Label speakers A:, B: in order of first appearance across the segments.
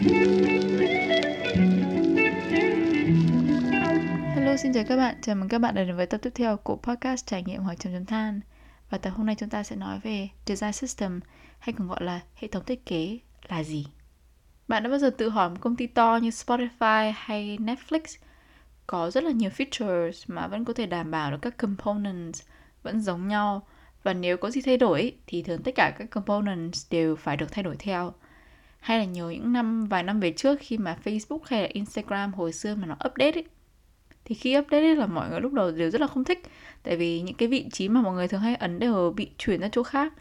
A: Hello, xin chào các bạn. Chào mừng các bạn đã đến với tập tiếp theo của podcast trải nghiệm hỏi chấm chấm than. Và tập hôm nay chúng ta sẽ nói về design system hay còn gọi là hệ thống thiết kế là gì. Bạn đã bao giờ tự hỏi một công ty to như Spotify hay Netflix có rất là nhiều features mà vẫn có thể đảm bảo được các components vẫn giống nhau và nếu có gì thay đổi thì thường tất cả các components đều phải được thay đổi theo hay là nhiều những năm vài năm về trước khi mà Facebook hay là Instagram hồi xưa mà nó update ấy, thì khi update ấy là mọi người lúc đầu đều rất là không thích. Tại vì những cái vị trí mà mọi người thường hay ấn đều bị chuyển ra chỗ khác.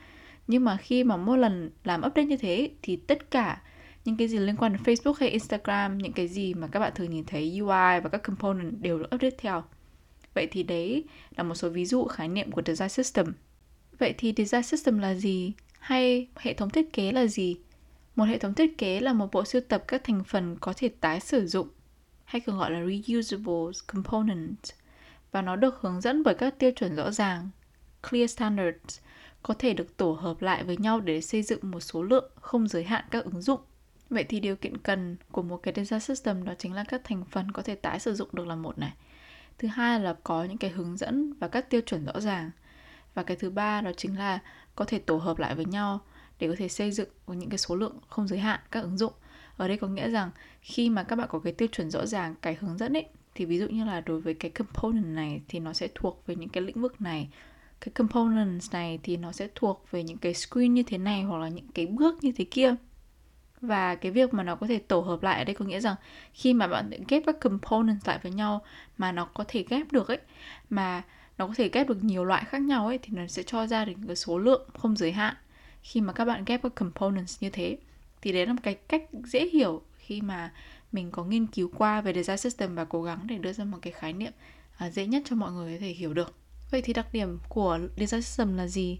A: Nhưng mà khi mà mỗi lần làm update như thế thì tất cả những cái gì liên quan đến Facebook hay Instagram những cái gì mà các bạn thường nhìn thấy UI và các component đều được update theo. Vậy thì đấy là một số ví dụ khái niệm của design system. Vậy thì design system là gì? Hay hệ thống thiết kế là gì? Một hệ thống thiết kế là một bộ sưu tập các thành phần có thể tái sử dụng hay còn gọi là reusable components và nó được hướng dẫn bởi các tiêu chuẩn rõ ràng, clear standards, có thể được tổ hợp lại với nhau để xây dựng một số lượng không giới hạn các ứng dụng. Vậy thì điều kiện cần của một cái design system đó chính là các thành phần có thể tái sử dụng được là một này. Thứ hai là có những cái hướng dẫn và các tiêu chuẩn rõ ràng. Và cái thứ ba đó chính là có thể tổ hợp lại với nhau để có thể xây dựng những cái số lượng không giới hạn các ứng dụng. Ở đây có nghĩa rằng khi mà các bạn có cái tiêu chuẩn rõ ràng, cái hướng dẫn ấy, thì ví dụ như là đối với cái component này thì nó sẽ thuộc về những cái lĩnh vực này. Cái components này thì nó sẽ thuộc về những cái screen như thế này hoặc là những cái bước như thế kia. Và cái việc mà nó có thể tổ hợp lại ở đây có nghĩa rằng khi mà bạn ghép các components lại với nhau mà nó có thể ghép được ấy, mà nó có thể ghép được nhiều loại khác nhau ấy, thì nó sẽ cho ra được cái số lượng không giới hạn khi mà các bạn ghép các components như thế thì đấy là một cái cách dễ hiểu khi mà mình có nghiên cứu qua về design system và cố gắng để đưa ra một cái khái niệm à, dễ nhất cho mọi người có thể hiểu được. Vậy thì đặc điểm của design system là gì?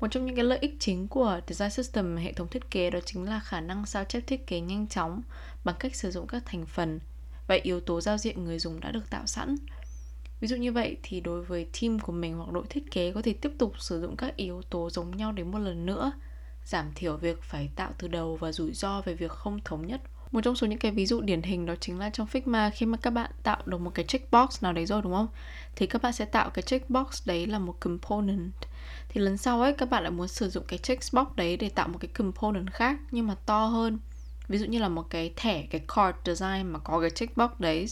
A: Một trong những cái lợi ích chính của design system hệ thống thiết kế đó chính là khả năng sao chép thiết kế nhanh chóng bằng cách sử dụng các thành phần và yếu tố giao diện người dùng đã được tạo sẵn ví dụ như vậy thì đối với team của mình hoặc đội thiết kế có thể tiếp tục sử dụng các yếu tố giống nhau đến một lần nữa, giảm thiểu việc phải tạo từ đầu và rủi ro về việc không thống nhất một trong số những cái ví dụ điển hình đó chính là trong Figma, khi mà các bạn tạo được một cái checkbox nào đấy rồi, đúng không? Thì các bạn sẽ tạo cái checkbox đấy là một component. Thì lần sau ấy, các bạn lại muốn sử dụng cái checkbox đấy để tạo một cái component khác, nhưng mà to hơn. Ví dụ như là một cái thẻ cái card design mà có cái checkbox đấy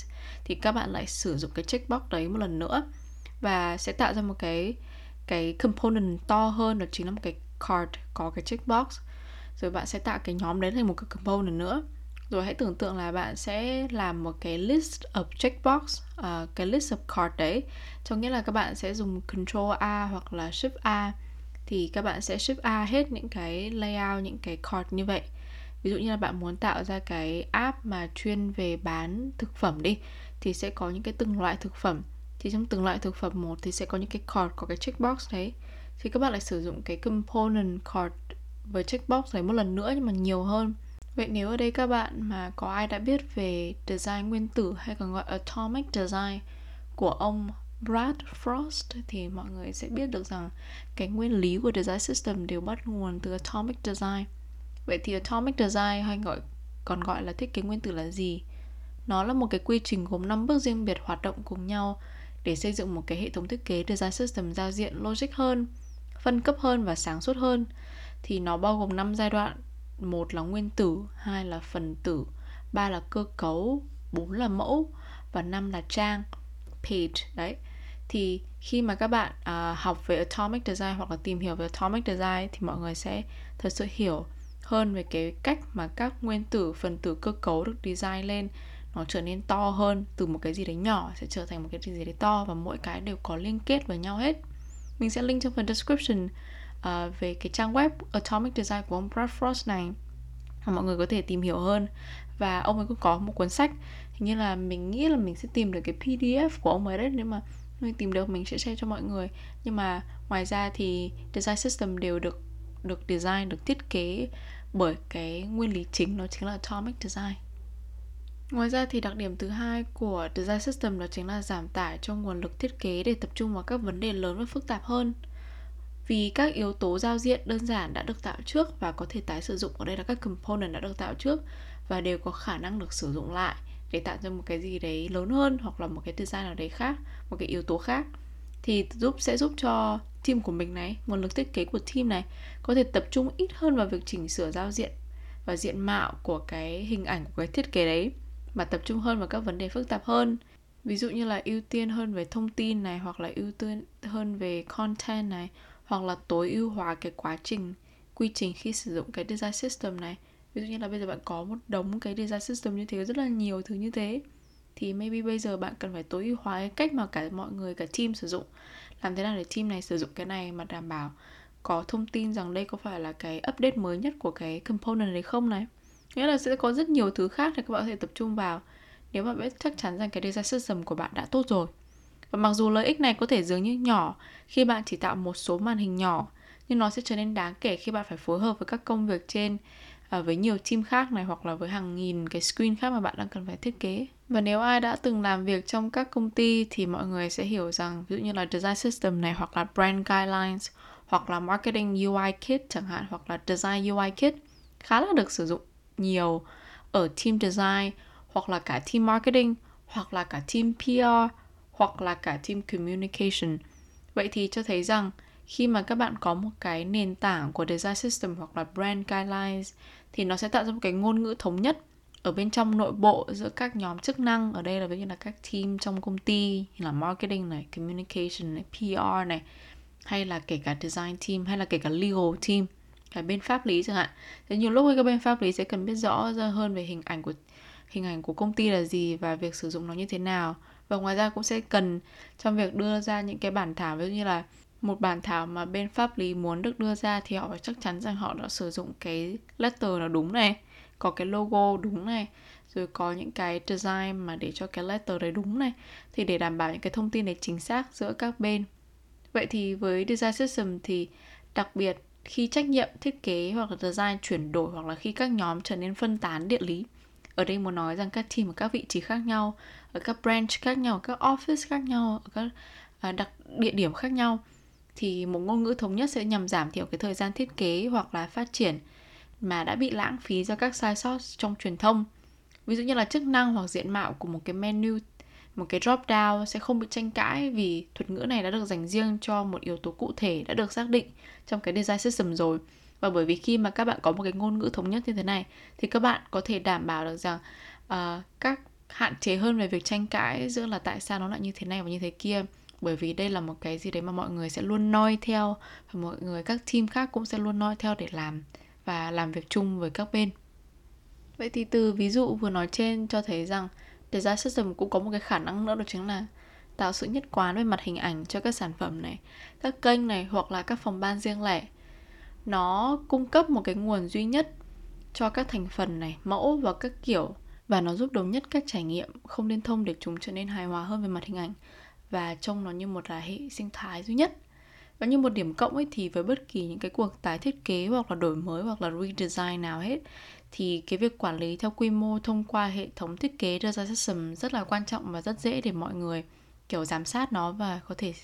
A: thì các bạn lại sử dụng cái checkbox đấy một lần nữa. Và sẽ tạo ra một cái cái component to hơn đó chính là một cái card có cái checkbox rồi bạn sẽ tạo cái nhóm đấy thành một cái component nữa. Rồi hãy tưởng tượng là bạn sẽ làm một cái list of checkbox uh, à, cái list of card đấy. Cho nghĩa là các bạn sẽ dùng control A hoặc là shift A thì các bạn sẽ shift A hết những cái layout những cái card như vậy ví dụ như là bạn muốn tạo ra cái app mà chuyên về bán thực phẩm đi, thì sẽ có những cái từng loại thực phẩm. Thì trong từng loại thực phẩm một thì sẽ có những cái card, có cái checkbox đấy. Thì các bạn lại sử dụng cái component card với checkbox đấy một lần nữa nhưng mà nhiều hơn. Vậy nếu ở đây các bạn mà có ai đã biết về design nguyên tử hay còn gọi atomic design của ông Brad Frost thì mọi người sẽ biết được rằng cái nguyên lý của design system đều bắt nguồn từ atomic design. Vậy thì atomic design hay gọi còn gọi là thiết kế nguyên tử là gì? Nó là một cái quy trình gồm 5 bước riêng biệt hoạt động cùng nhau để xây dựng một cái hệ thống thiết kế design system giao diện logic hơn, phân cấp hơn và sáng suốt hơn. Thì nó bao gồm 5 giai đoạn một là nguyên tử hai là phần tử ba là cơ cấu bốn là mẫu và năm là trang page đấy thì khi mà các bạn uh, học về atomic design hoặc là tìm hiểu về atomic design thì mọi người sẽ thật sự hiểu hơn về cái cách mà các nguyên tử phần tử cơ cấu được design lên. Nó trở nên to hơn từ một cái gì đấy nhỏ sẽ trở thành một cái gì đấy to và mỗi cái đều có liên kết với nhau hết. Mình sẽ link trong phần description uh, về cái trang web Atomic Design của ông Brad Frost này mà mọi người có thể tìm hiểu hơn. Và ông ấy cũng có một cuốn sách hình như là mình nghĩ là mình sẽ tìm được cái PDF của ông ấy đấy nếu mà mình tìm được mình sẽ share cho mọi người. Nhưng mà ngoài ra thì design system đều được được design được thiết kế bởi cái nguyên lý chính nó chính là atomic design. Ngoài ra thì đặc điểm thứ hai của design system đó chính là giảm tải cho nguồn lực thiết kế để tập trung vào các vấn đề lớn và phức tạp hơn. Vì các yếu tố giao diện đơn giản đã được tạo trước và có thể tái sử dụng, ở đây là các component đã được tạo trước và đều có khả năng được sử dụng lại để tạo ra một cái gì đấy lớn hơn hoặc là một cái design nào đấy khác, một cái yếu tố khác thì giúp, sẽ giúp cho team của mình này, nguồn lực thiết kế của team này có thể tập trung ít hơn vào việc chỉnh sửa giao diện và diện mạo của cái hình ảnh của cái thiết kế đấy, mà tập trung hơn vào các vấn đề phức tạp hơn. Ví dụ như là ưu tiên hơn về thông tin này, hoặc là ưu tiên hơn về content này, hoặc là tối ưu hóa cái quá trình, quy trình khi sử dụng cái design system này. Ví dụ như là bây giờ bạn có một đống cái design system như thế, rất là nhiều thứ như thế thì maybe bây giờ bạn cần phải tối ưu hóa cái cách mà cả mọi người, cả team sử dụng. Làm thế nào để team này sử dụng cái này mà đảm bảo có thông tin rằng đây có phải là cái update mới nhất của cái component này không này? Nghĩa là sẽ có rất nhiều thứ khác để các bạn có thể tập trung vào. Nếu mà biết chắc chắn rằng cái design system của bạn đã tốt rồi. Và mặc dù lợi ích này có thể dường như nhỏ khi bạn chỉ tạo một số màn hình nhỏ, nhưng nó sẽ trở nên đáng kể khi bạn phải phối hợp với các công việc trên à, với nhiều team khác này hoặc là với hàng nghìn cái screen khác mà bạn đang cần phải thiết kế và nếu ai đã từng làm việc trong các công ty thì mọi người sẽ hiểu rằng ví dụ như là design system này hoặc là brand guidelines, hoặc là marketing UI kit chẳng hạn, hoặc là design UI kit khá là được sử dụng nhiều ở team design, hoặc là cả team marketing, hoặc là cả team PR hoặc là cả team communication. Vậy thì cho thấy rằng khi mà các bạn có một cái nền tảng của design system hoặc là brand guidelines thì nó sẽ tạo ra một cái ngôn ngữ thống nhất ở bên trong nội bộ giữa các nhóm chức năng ở đây là ví dụ là các team trong công ty như là marketing này, communication này, PR này hay là kể cả design team hay là kể cả legal team cái bên pháp lý chẳng hạn. Thế nhiều lúc các bên pháp lý sẽ cần biết rõ hơn về hình ảnh của hình ảnh của công ty là gì và việc sử dụng nó như thế nào. Và ngoài ra cũng sẽ cần trong việc đưa ra những cái bản thảo ví dụ như là một bản thảo mà bên pháp lý muốn được đưa ra thì họ phải chắc chắn rằng họ đã sử dụng cái letter nó đúng này có cái logo đúng này rồi có những cái design mà để cho cái letter đấy đúng này thì để đảm bảo những cái thông tin đấy chính xác giữa các bên. Vậy thì với design system thì đặc biệt khi trách nhiệm thiết kế hoặc là design chuyển đổi hoặc là khi các nhóm trở nên phân tán địa lý ở đây muốn nói rằng các team ở các vị trí khác nhau ở các branch khác nhau ở các office khác nhau ở các à, đặc địa điểm khác nhau thì một ngôn ngữ thống nhất sẽ nhằm giảm thiểu cái thời gian thiết kế hoặc là phát triển mà đã bị lãng phí do các sai sót trong truyền thông. Ví dụ như là chức năng hoặc diện mạo của một cái menu một cái drop down sẽ không bị tranh cãi vì thuật ngữ này đã được dành riêng cho một yếu tố cụ thể đã được xác định trong cái design system rồi. Và bởi vì khi mà các bạn có một cái ngôn ngữ thống nhất như thế này thì các bạn có thể đảm bảo được rằng uh, các hạn chế hơn về việc tranh cãi giữa là tại sao nó lại như thế này và như thế kia. Bởi vì đây là một cái gì đấy mà mọi người sẽ luôn noi theo và mọi người các team khác cũng sẽ luôn noi theo để làm và làm việc chung với các bên. Vậy thì từ ví dụ vừa nói trên cho thấy rằng design system cũng có một cái khả năng nữa, đó chính là tạo sự nhất quán về mặt hình ảnh cho các sản phẩm này, các kênh này hoặc là các phòng ban riêng lẻ. Nó cung cấp một cái nguồn duy nhất cho các thành phần này, mẫu và các kiểu, và nó giúp đồng nhất các trải nghiệm không liên thông để chúng trở nên hài hòa hơn về mặt hình ảnh, và trông nó như một là hệ sinh thái duy nhất và như một điểm cộng ấy thì với bất kỳ những cái cuộc tái thiết kế hoặc là đổi mới hoặc là redesign nào hết thì cái việc quản lý theo quy mô thông qua hệ thống thiết kế design system rất là quan trọng và rất dễ để mọi người kiểu giám sát nó và có thể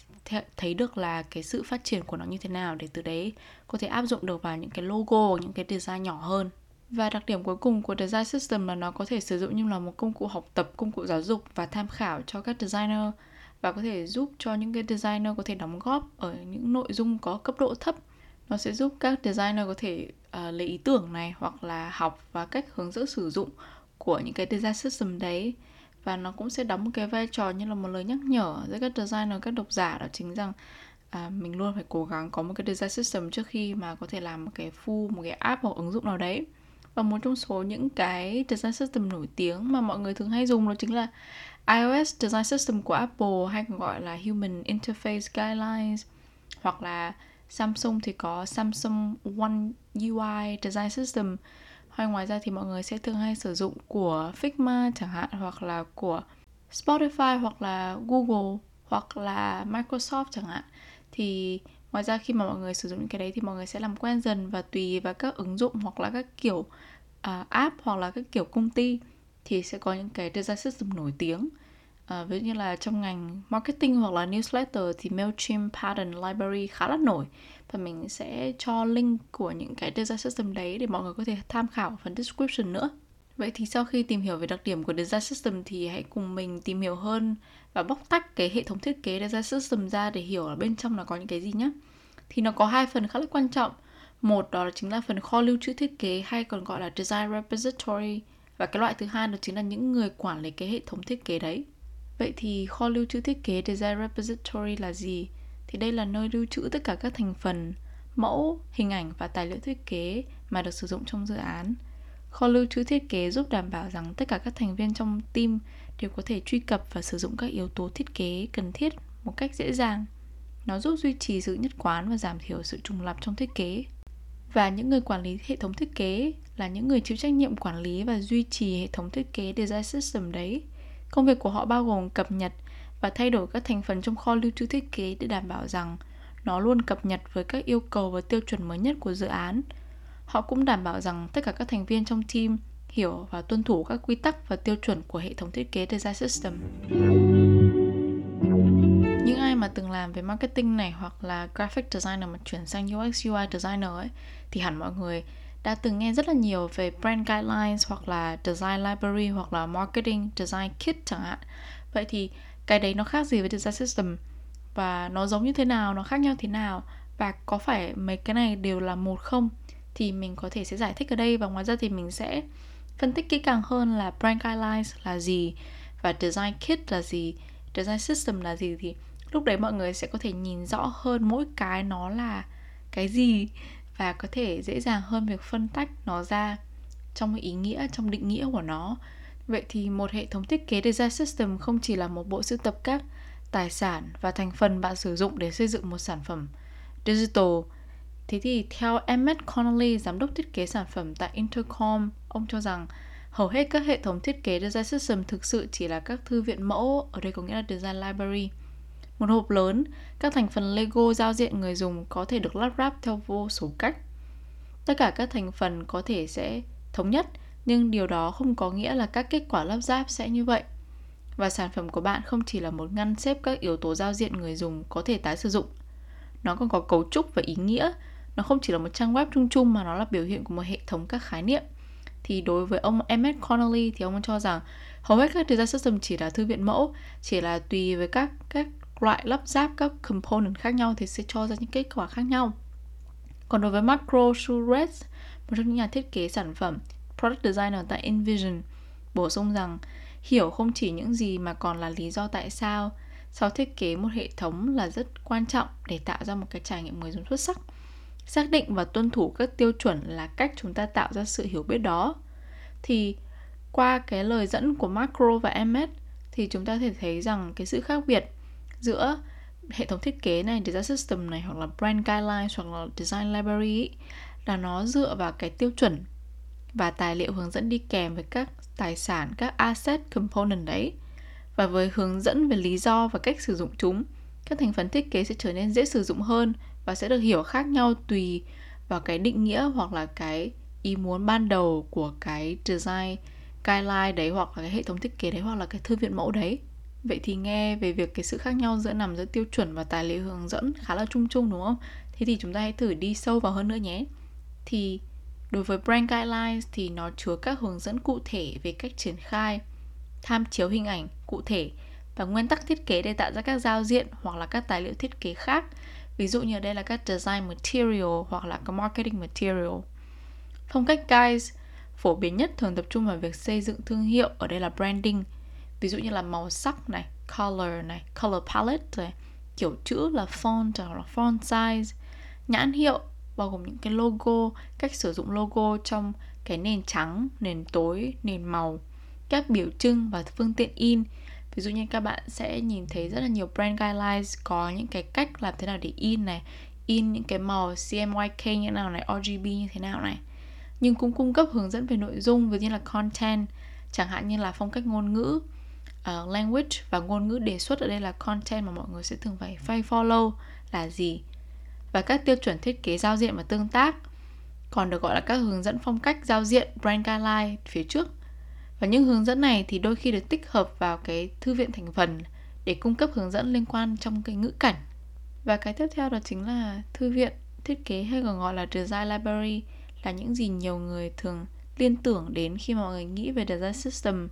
A: thấy được là cái sự phát triển của nó như thế nào để từ đấy có thể áp dụng được vào những cái logo những cái design nhỏ hơn. Và đặc điểm cuối cùng của design system là nó có thể sử dụng như là một công cụ học tập, công cụ giáo dục và tham khảo cho các designer và có thể giúp cho những cái designer có thể đóng góp ở những nội dung có cấp độ thấp. Nó sẽ giúp các designer có thể uh, lấy ý tưởng này hoặc là học và cách hướng dẫn sử dụng của những cái design system đấy và nó cũng sẽ đóng một cái vai trò như là một lời nhắc nhở với các designer các độc giả đó chính rằng à, mình luôn phải cố gắng có một cái design system trước khi mà có thể làm một cái full một cái app hoặc ứng dụng nào đấy và một trong số những cái design system nổi tiếng mà mọi người thường hay dùng đó chính là iOS design system của Apple hay còn gọi là Human Interface Guidelines hoặc là Samsung thì có Samsung One UI Design System. Hay ngoài ra thì mọi người sẽ thường hay sử dụng của Figma chẳng hạn hoặc là của Spotify hoặc là Google hoặc là Microsoft chẳng hạn. Thì ngoài ra khi mà mọi người sử dụng những cái đấy thì mọi người sẽ làm quen dần và tùy vào các ứng dụng hoặc là các kiểu uh, app hoặc là các kiểu công ty thì sẽ có những cái design system nổi tiếng à, ví dụ như là trong ngành marketing hoặc là newsletter thì Mailchimp Pattern Library khá là nổi và mình sẽ cho link của những cái design system đấy để mọi người có thể tham khảo phần description nữa Vậy thì sau khi tìm hiểu về đặc điểm của Design System thì hãy cùng mình tìm hiểu hơn và bóc tách cái hệ thống thiết kế Design System ra để hiểu ở bên trong nó có những cái gì nhé. Thì nó có hai phần khá là quan trọng. Một đó là chính là phần kho lưu trữ thiết kế hay còn gọi là Design Repository và cái loại thứ hai đó chính là những người quản lý cái hệ thống thiết kế đấy. Vậy thì kho lưu trữ thiết kế Design Repository là gì? Thì đây là nơi lưu trữ tất cả các thành phần, mẫu, hình ảnh và tài liệu thiết kế mà được sử dụng trong dự án. Kho lưu trữ thiết kế giúp đảm bảo rằng tất cả các thành viên trong team đều có thể truy cập và sử dụng các yếu tố thiết kế cần thiết một cách dễ dàng. Nó giúp duy trì sự nhất quán và giảm thiểu sự trùng lặp trong thiết kế. Và những người quản lý hệ thống thiết kế là những người chịu trách nhiệm quản lý và duy trì hệ thống thiết kế design system đấy. Công việc của họ bao gồm cập nhật và thay đổi các thành phần trong kho lưu trữ thiết kế để đảm bảo rằng nó luôn cập nhật với các yêu cầu và tiêu chuẩn mới nhất của dự án. Họ cũng đảm bảo rằng tất cả các thành viên trong team hiểu và tuân thủ các quy tắc và tiêu chuẩn của hệ thống thiết kế design system. Những ai mà từng làm về marketing này hoặc là graphic designer mà chuyển sang UX UI designer ấy, thì hẳn mọi người đã từng nghe rất là nhiều về brand guidelines hoặc là design library hoặc là marketing design kit chẳng hạn. Vậy thì cái đấy nó khác gì với design system? Và nó giống như thế nào, nó khác nhau thế nào? Và có phải mấy cái này đều là một không? Thì mình có thể sẽ giải thích ở đây và ngoài ra thì mình sẽ phân tích kỹ càng hơn là brand guidelines là gì và design kit là gì, design system là gì. Thì lúc đấy mọi người sẽ có thể nhìn rõ hơn mỗi cái nó là cái gì và có thể dễ dàng hơn việc phân tách nó ra trong ý nghĩa, trong định nghĩa của nó. Vậy thì một hệ thống thiết kế design system không chỉ là một bộ sưu tập các tài sản và thành phần bạn sử dụng để xây dựng một sản phẩm digital. Thế thì theo Emmett Connolly, giám đốc thiết kế sản phẩm tại Intercom, ông cho rằng hầu hết các hệ thống thiết kế design system thực sự chỉ là các thư viện mẫu, ở đây có nghĩa là design library. Một hộp lớn, các thành phần Lego giao diện người dùng có thể được lắp ráp theo vô số cách. Tất cả các thành phần có thể sẽ thống nhất, nhưng điều đó không có nghĩa là các kết quả lắp ráp sẽ như vậy. Và sản phẩm của bạn không chỉ là một ngăn xếp các yếu tố giao diện người dùng có thể tái sử dụng. Nó còn có cấu trúc và ý nghĩa. Nó không chỉ là một trang web chung chung mà nó là biểu hiện của một hệ thống các khái niệm. Thì đối với ông Emmett Connolly thì ông cho rằng hầu hết các design system chỉ là thư viện mẫu, chỉ là tùy với các các loại lắp ráp các component khác nhau thì sẽ cho ra những kết quả khác nhau. Còn đối với Marco Suarez, một trong những nhà thiết kế sản phẩm, product designer tại Envision, bổ sung rằng hiểu không chỉ những gì mà còn là lý do tại sao sau thiết kế một hệ thống là rất quan trọng để tạo ra một cái trải nghiệm người dùng xuất sắc. Xác định và tuân thủ các tiêu chuẩn là cách chúng ta tạo ra sự hiểu biết đó. Thì qua cái lời dẫn của Macro và Emmet thì chúng ta thể thấy rằng cái sự khác biệt giữa hệ thống thiết kế này, design system này hoặc là brand guidelines hoặc là design library ấy, là nó dựa vào cái tiêu chuẩn và tài liệu hướng dẫn đi kèm với các tài sản, các asset component đấy. Và với hướng dẫn về lý do và cách sử dụng chúng, các thành phần thiết kế sẽ trở nên dễ sử dụng hơn và sẽ được hiểu khác nhau tùy vào cái định nghĩa hoặc là cái ý muốn ban đầu của cái design guideline đấy hoặc là cái hệ thống thiết kế đấy hoặc là cái thư viện mẫu đấy. Vậy thì nghe về việc cái sự khác nhau giữa nằm giữa tiêu chuẩn và tài liệu hướng dẫn khá là chung chung đúng không? Thế thì chúng ta hãy thử đi sâu vào hơn nữa nhé. Thì đối với brand guidelines thì nó chứa các hướng dẫn cụ thể về cách triển khai, tham chiếu hình ảnh cụ thể và nguyên tắc thiết kế để tạo ra các giao diện hoặc là các tài liệu thiết kế khác. Ví dụ như đây là các design material hoặc là các marketing material. Phong cách guides phổ biến nhất thường tập trung vào việc xây dựng thương hiệu, ở đây là branding – ví dụ như là màu sắc này, color này, color palette này, kiểu chữ là font hoặc là font size. Nhãn hiệu bao gồm những cái logo, cách sử dụng logo trong cái nền trắng, nền tối, nền màu, các biểu trưng và phương tiện in. Ví dụ như các bạn sẽ nhìn thấy rất là nhiều brand guidelines, có những cái cách làm thế nào để in này, in những cái màu CMYK như thế nào này RGB như thế nào này. Nhưng cũng cung cấp hướng dẫn về nội dung, ví dụ như là content, chẳng hạn như là phong cách ngôn ngữ uh, language và ngôn ngữ đề xuất ở đây là content mà mọi người sẽ thường phải phải follow là gì? Và các tiêu chuẩn thiết kế giao diện và tương tác còn được gọi là các hướng dẫn phong cách giao diện brand guideline phía trước. Và những hướng dẫn này thì đôi khi được tích hợp vào cái thư viện thành phần để cung cấp hướng dẫn liên quan trong cái ngữ cảnh. Và cái tiếp theo đó chính là thư viện thiết kế hay còn gọi là design library là những gì nhiều người thường liên tưởng đến khi mà mọi người nghĩ về design system.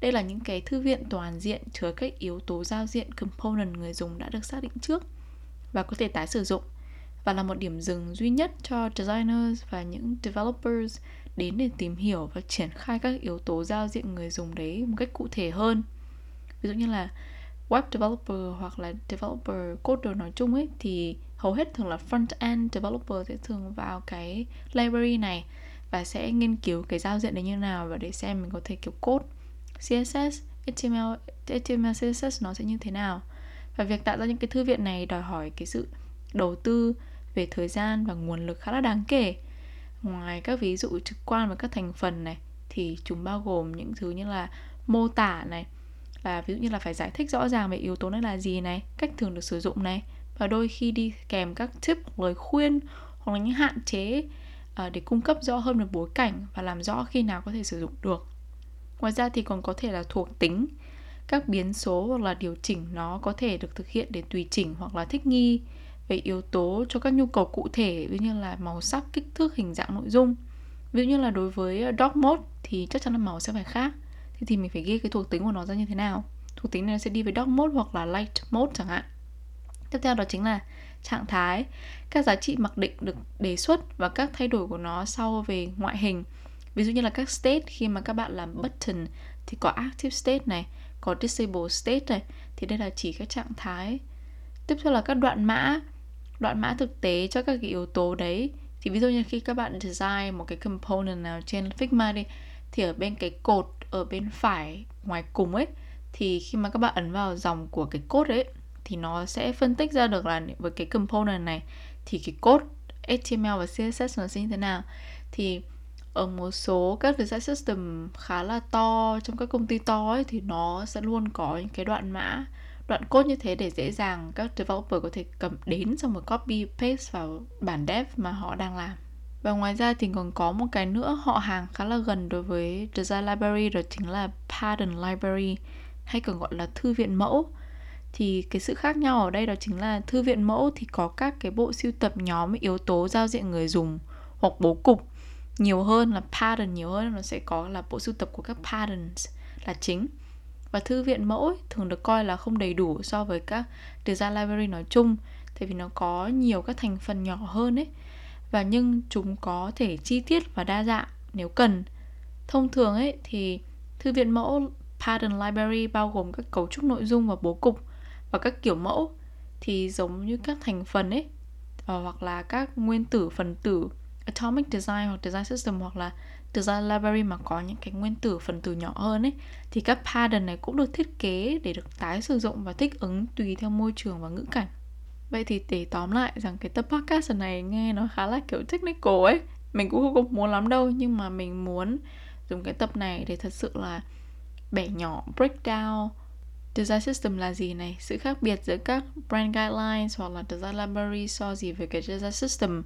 A: Đây là những cái thư viện toàn diện chứa các yếu tố giao diện component người dùng đã được xác định trước và có thể tái sử dụng và là một điểm dừng duy nhất cho designers và những developers đến để tìm hiểu và triển khai các yếu tố giao diện người dùng đấy một cách cụ thể hơn. Ví dụ như là web developer hoặc là developer coder nói chung ấy, thì hầu hết thường là front end developer sẽ thường vào cái library này và sẽ nghiên cứu cái giao diện đấy như nào và để xem mình có thể kiểu code CSS, HTML, HTML, CSS nó sẽ như thế nào. Và việc tạo ra những cái thư viện này đòi hỏi cái sự đầu tư về thời gian và nguồn lực khá là đáng kể. Ngoài các ví dụ trực quan và các thành phần này thì chúng bao gồm những thứ như là mô tả này, là ví dụ như là phải giải thích rõ ràng về yếu tố này là gì này, cách thường được sử dụng này và đôi khi đi kèm các tip lời khuyên hoặc là những hạn chế ờ, để cung cấp rõ hơn về bối cảnh và làm rõ khi nào có thể sử dụng được. Ngoài ra thì còn có thể là thuộc tính các biến số hoặc là điều chỉnh nó có thể được thực hiện để tùy chỉnh hoặc là thích nghi về yếu tố cho các nhu cầu cụ thể ví như là màu sắc, kích thước, hình dạng nội dung. Ví dụ như là đối với ờ, dark mode thì chắc chắn là màu sẽ phải khác. Thì, thì mình phải ghi cái thuộc tính của nó ra như thế nào. Thuộc tính này sẽ đi với dark mode hoặc là light mode chẳng hạn. Tiếp theo đó chính là trạng thái, các giá trị mặc định được đề xuất và các thay đổi của nó sau về ngoại hình. Ví dụ như là các state khi mà các bạn làm button thì có active state này, có disable state này thì đây là chỉ các trạng thái. Tiếp theo là các đoạn mã, đoạn mã thực tế cho các cái yếu tố đấy. Thì ví dụ như khi các bạn design một cái component nào trên Figma đi thì ở bên cái cột ở bên phải ngoài cùng ấy thì khi mà các bạn ấn vào dòng của cái code ấy thì nó sẽ phân tích ra được là với cái component này thì cái code HTML và CSS nó sẽ như thế nào thì ở một số các design system khá là to, trong các công ty to ấy, thì nó sẽ luôn có những cái đoạn mã, đoạn code như thế để dễ dàng các developer có thể cầm đến xong rồi copy, paste vào bản dev mà họ đang làm. Và ngoài ra thì còn có một cái nữa, họ hàng khá là gần đối với design library, đó chính là pattern library, hay còn gọi là thư viện mẫu. Thì cái sự khác nhau ở đây đó chính là thư viện mẫu thì có các cái bộ siêu tập nhóm, yếu tố giao diện người dùng hoặc bố cục nhiều hơn là pattern nhiều hơn nó sẽ có là bộ sưu tập của các patterns là chính. Và thư viện mẫu ấy, thường được coi là không đầy đủ so với các design library nói chung tại vì nó có nhiều các thành phần nhỏ hơn ấy. Và nhưng chúng có thể chi tiết và đa dạng nếu cần. Thông thường ấy thì thư viện mẫu pattern library bao gồm các cấu trúc nội dung và bố cục và các kiểu mẫu thì giống như các thành phần ấy ờ, hoặc là các nguyên tử phần tử atomic design hoặc design system hoặc là design library mà có những cái nguyên tử phần tử nhỏ hơn ấy thì các pattern này cũng được thiết kế để được tái sử dụng và thích ứng tùy theo môi trường và ngữ cảnh. Vậy thì để tóm lại rằng cái tập podcast này nghe nó khá là kiểu technical ấy Mình cũng không muốn lắm đâu Nhưng mà mình muốn dùng cái tập này để thật sự là bẻ nhỏ, break down Design system là gì này, sự khác biệt giữa các brand guidelines hoặc là design library so gì với cái design system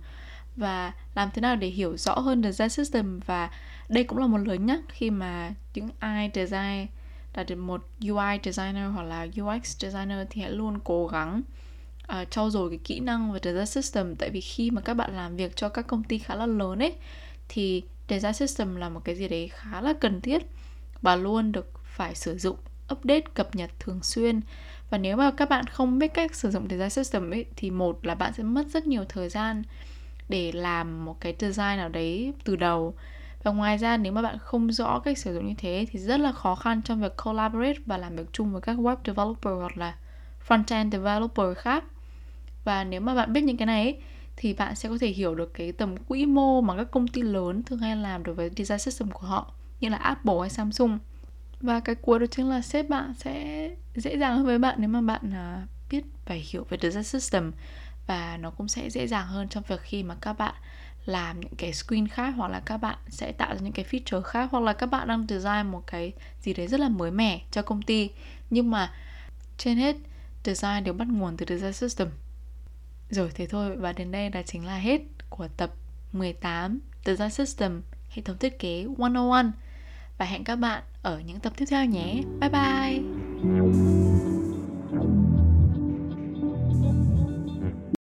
A: và làm thế nào để hiểu rõ hơn design system. Và đây cũng là một lời nhắc khi mà những ai design là một UI designer hoặc là UX designer thì hãy luôn cố gắng uh, trau dồi cái kỹ năng về design system. Tại vì khi mà các bạn làm việc cho các công ty khá là lớn ấy thì design system là một cái gì đấy khá là cần thiết và luôn được phải sử dụng update cập nhật thường xuyên. Và nếu mà các bạn không biết cách sử dụng design system ấy thì một là bạn sẽ mất rất nhiều thời gian để làm một cái design nào đấy từ đầu. Và ngoài ra nếu mà bạn không rõ cách sử dụng như thế thì rất là khó khăn trong việc collaborate và làm việc chung với các web developer hoặc là front-end developer khác. Và nếu mà bạn biết những cái này ấy, thì bạn sẽ có thể hiểu được cái tầm quy mô mà các công ty lớn thường hay làm đối với design system của họ như là Apple hay Samsung. Và cái cuối đó chính là sếp bạn sẽ dễ dàng hơn với bạn nếu mà bạn à, biết và hiểu về design system và nó cũng sẽ dễ dàng hơn trong việc khi mà các bạn làm những cái screen khác hoặc là các bạn sẽ tạo ra những cái feature khác hoặc là các bạn đang design một cái gì đấy rất là mới mẻ cho công ty nhưng mà trên hết, design đều bắt nguồn từ design system rồi thế thôi, và đến đây là chính là hết của tập 18 Design System, hệ thống thiết kế 101 và hẹn các bạn ở những tập tiếp theo nhé. Bye bye!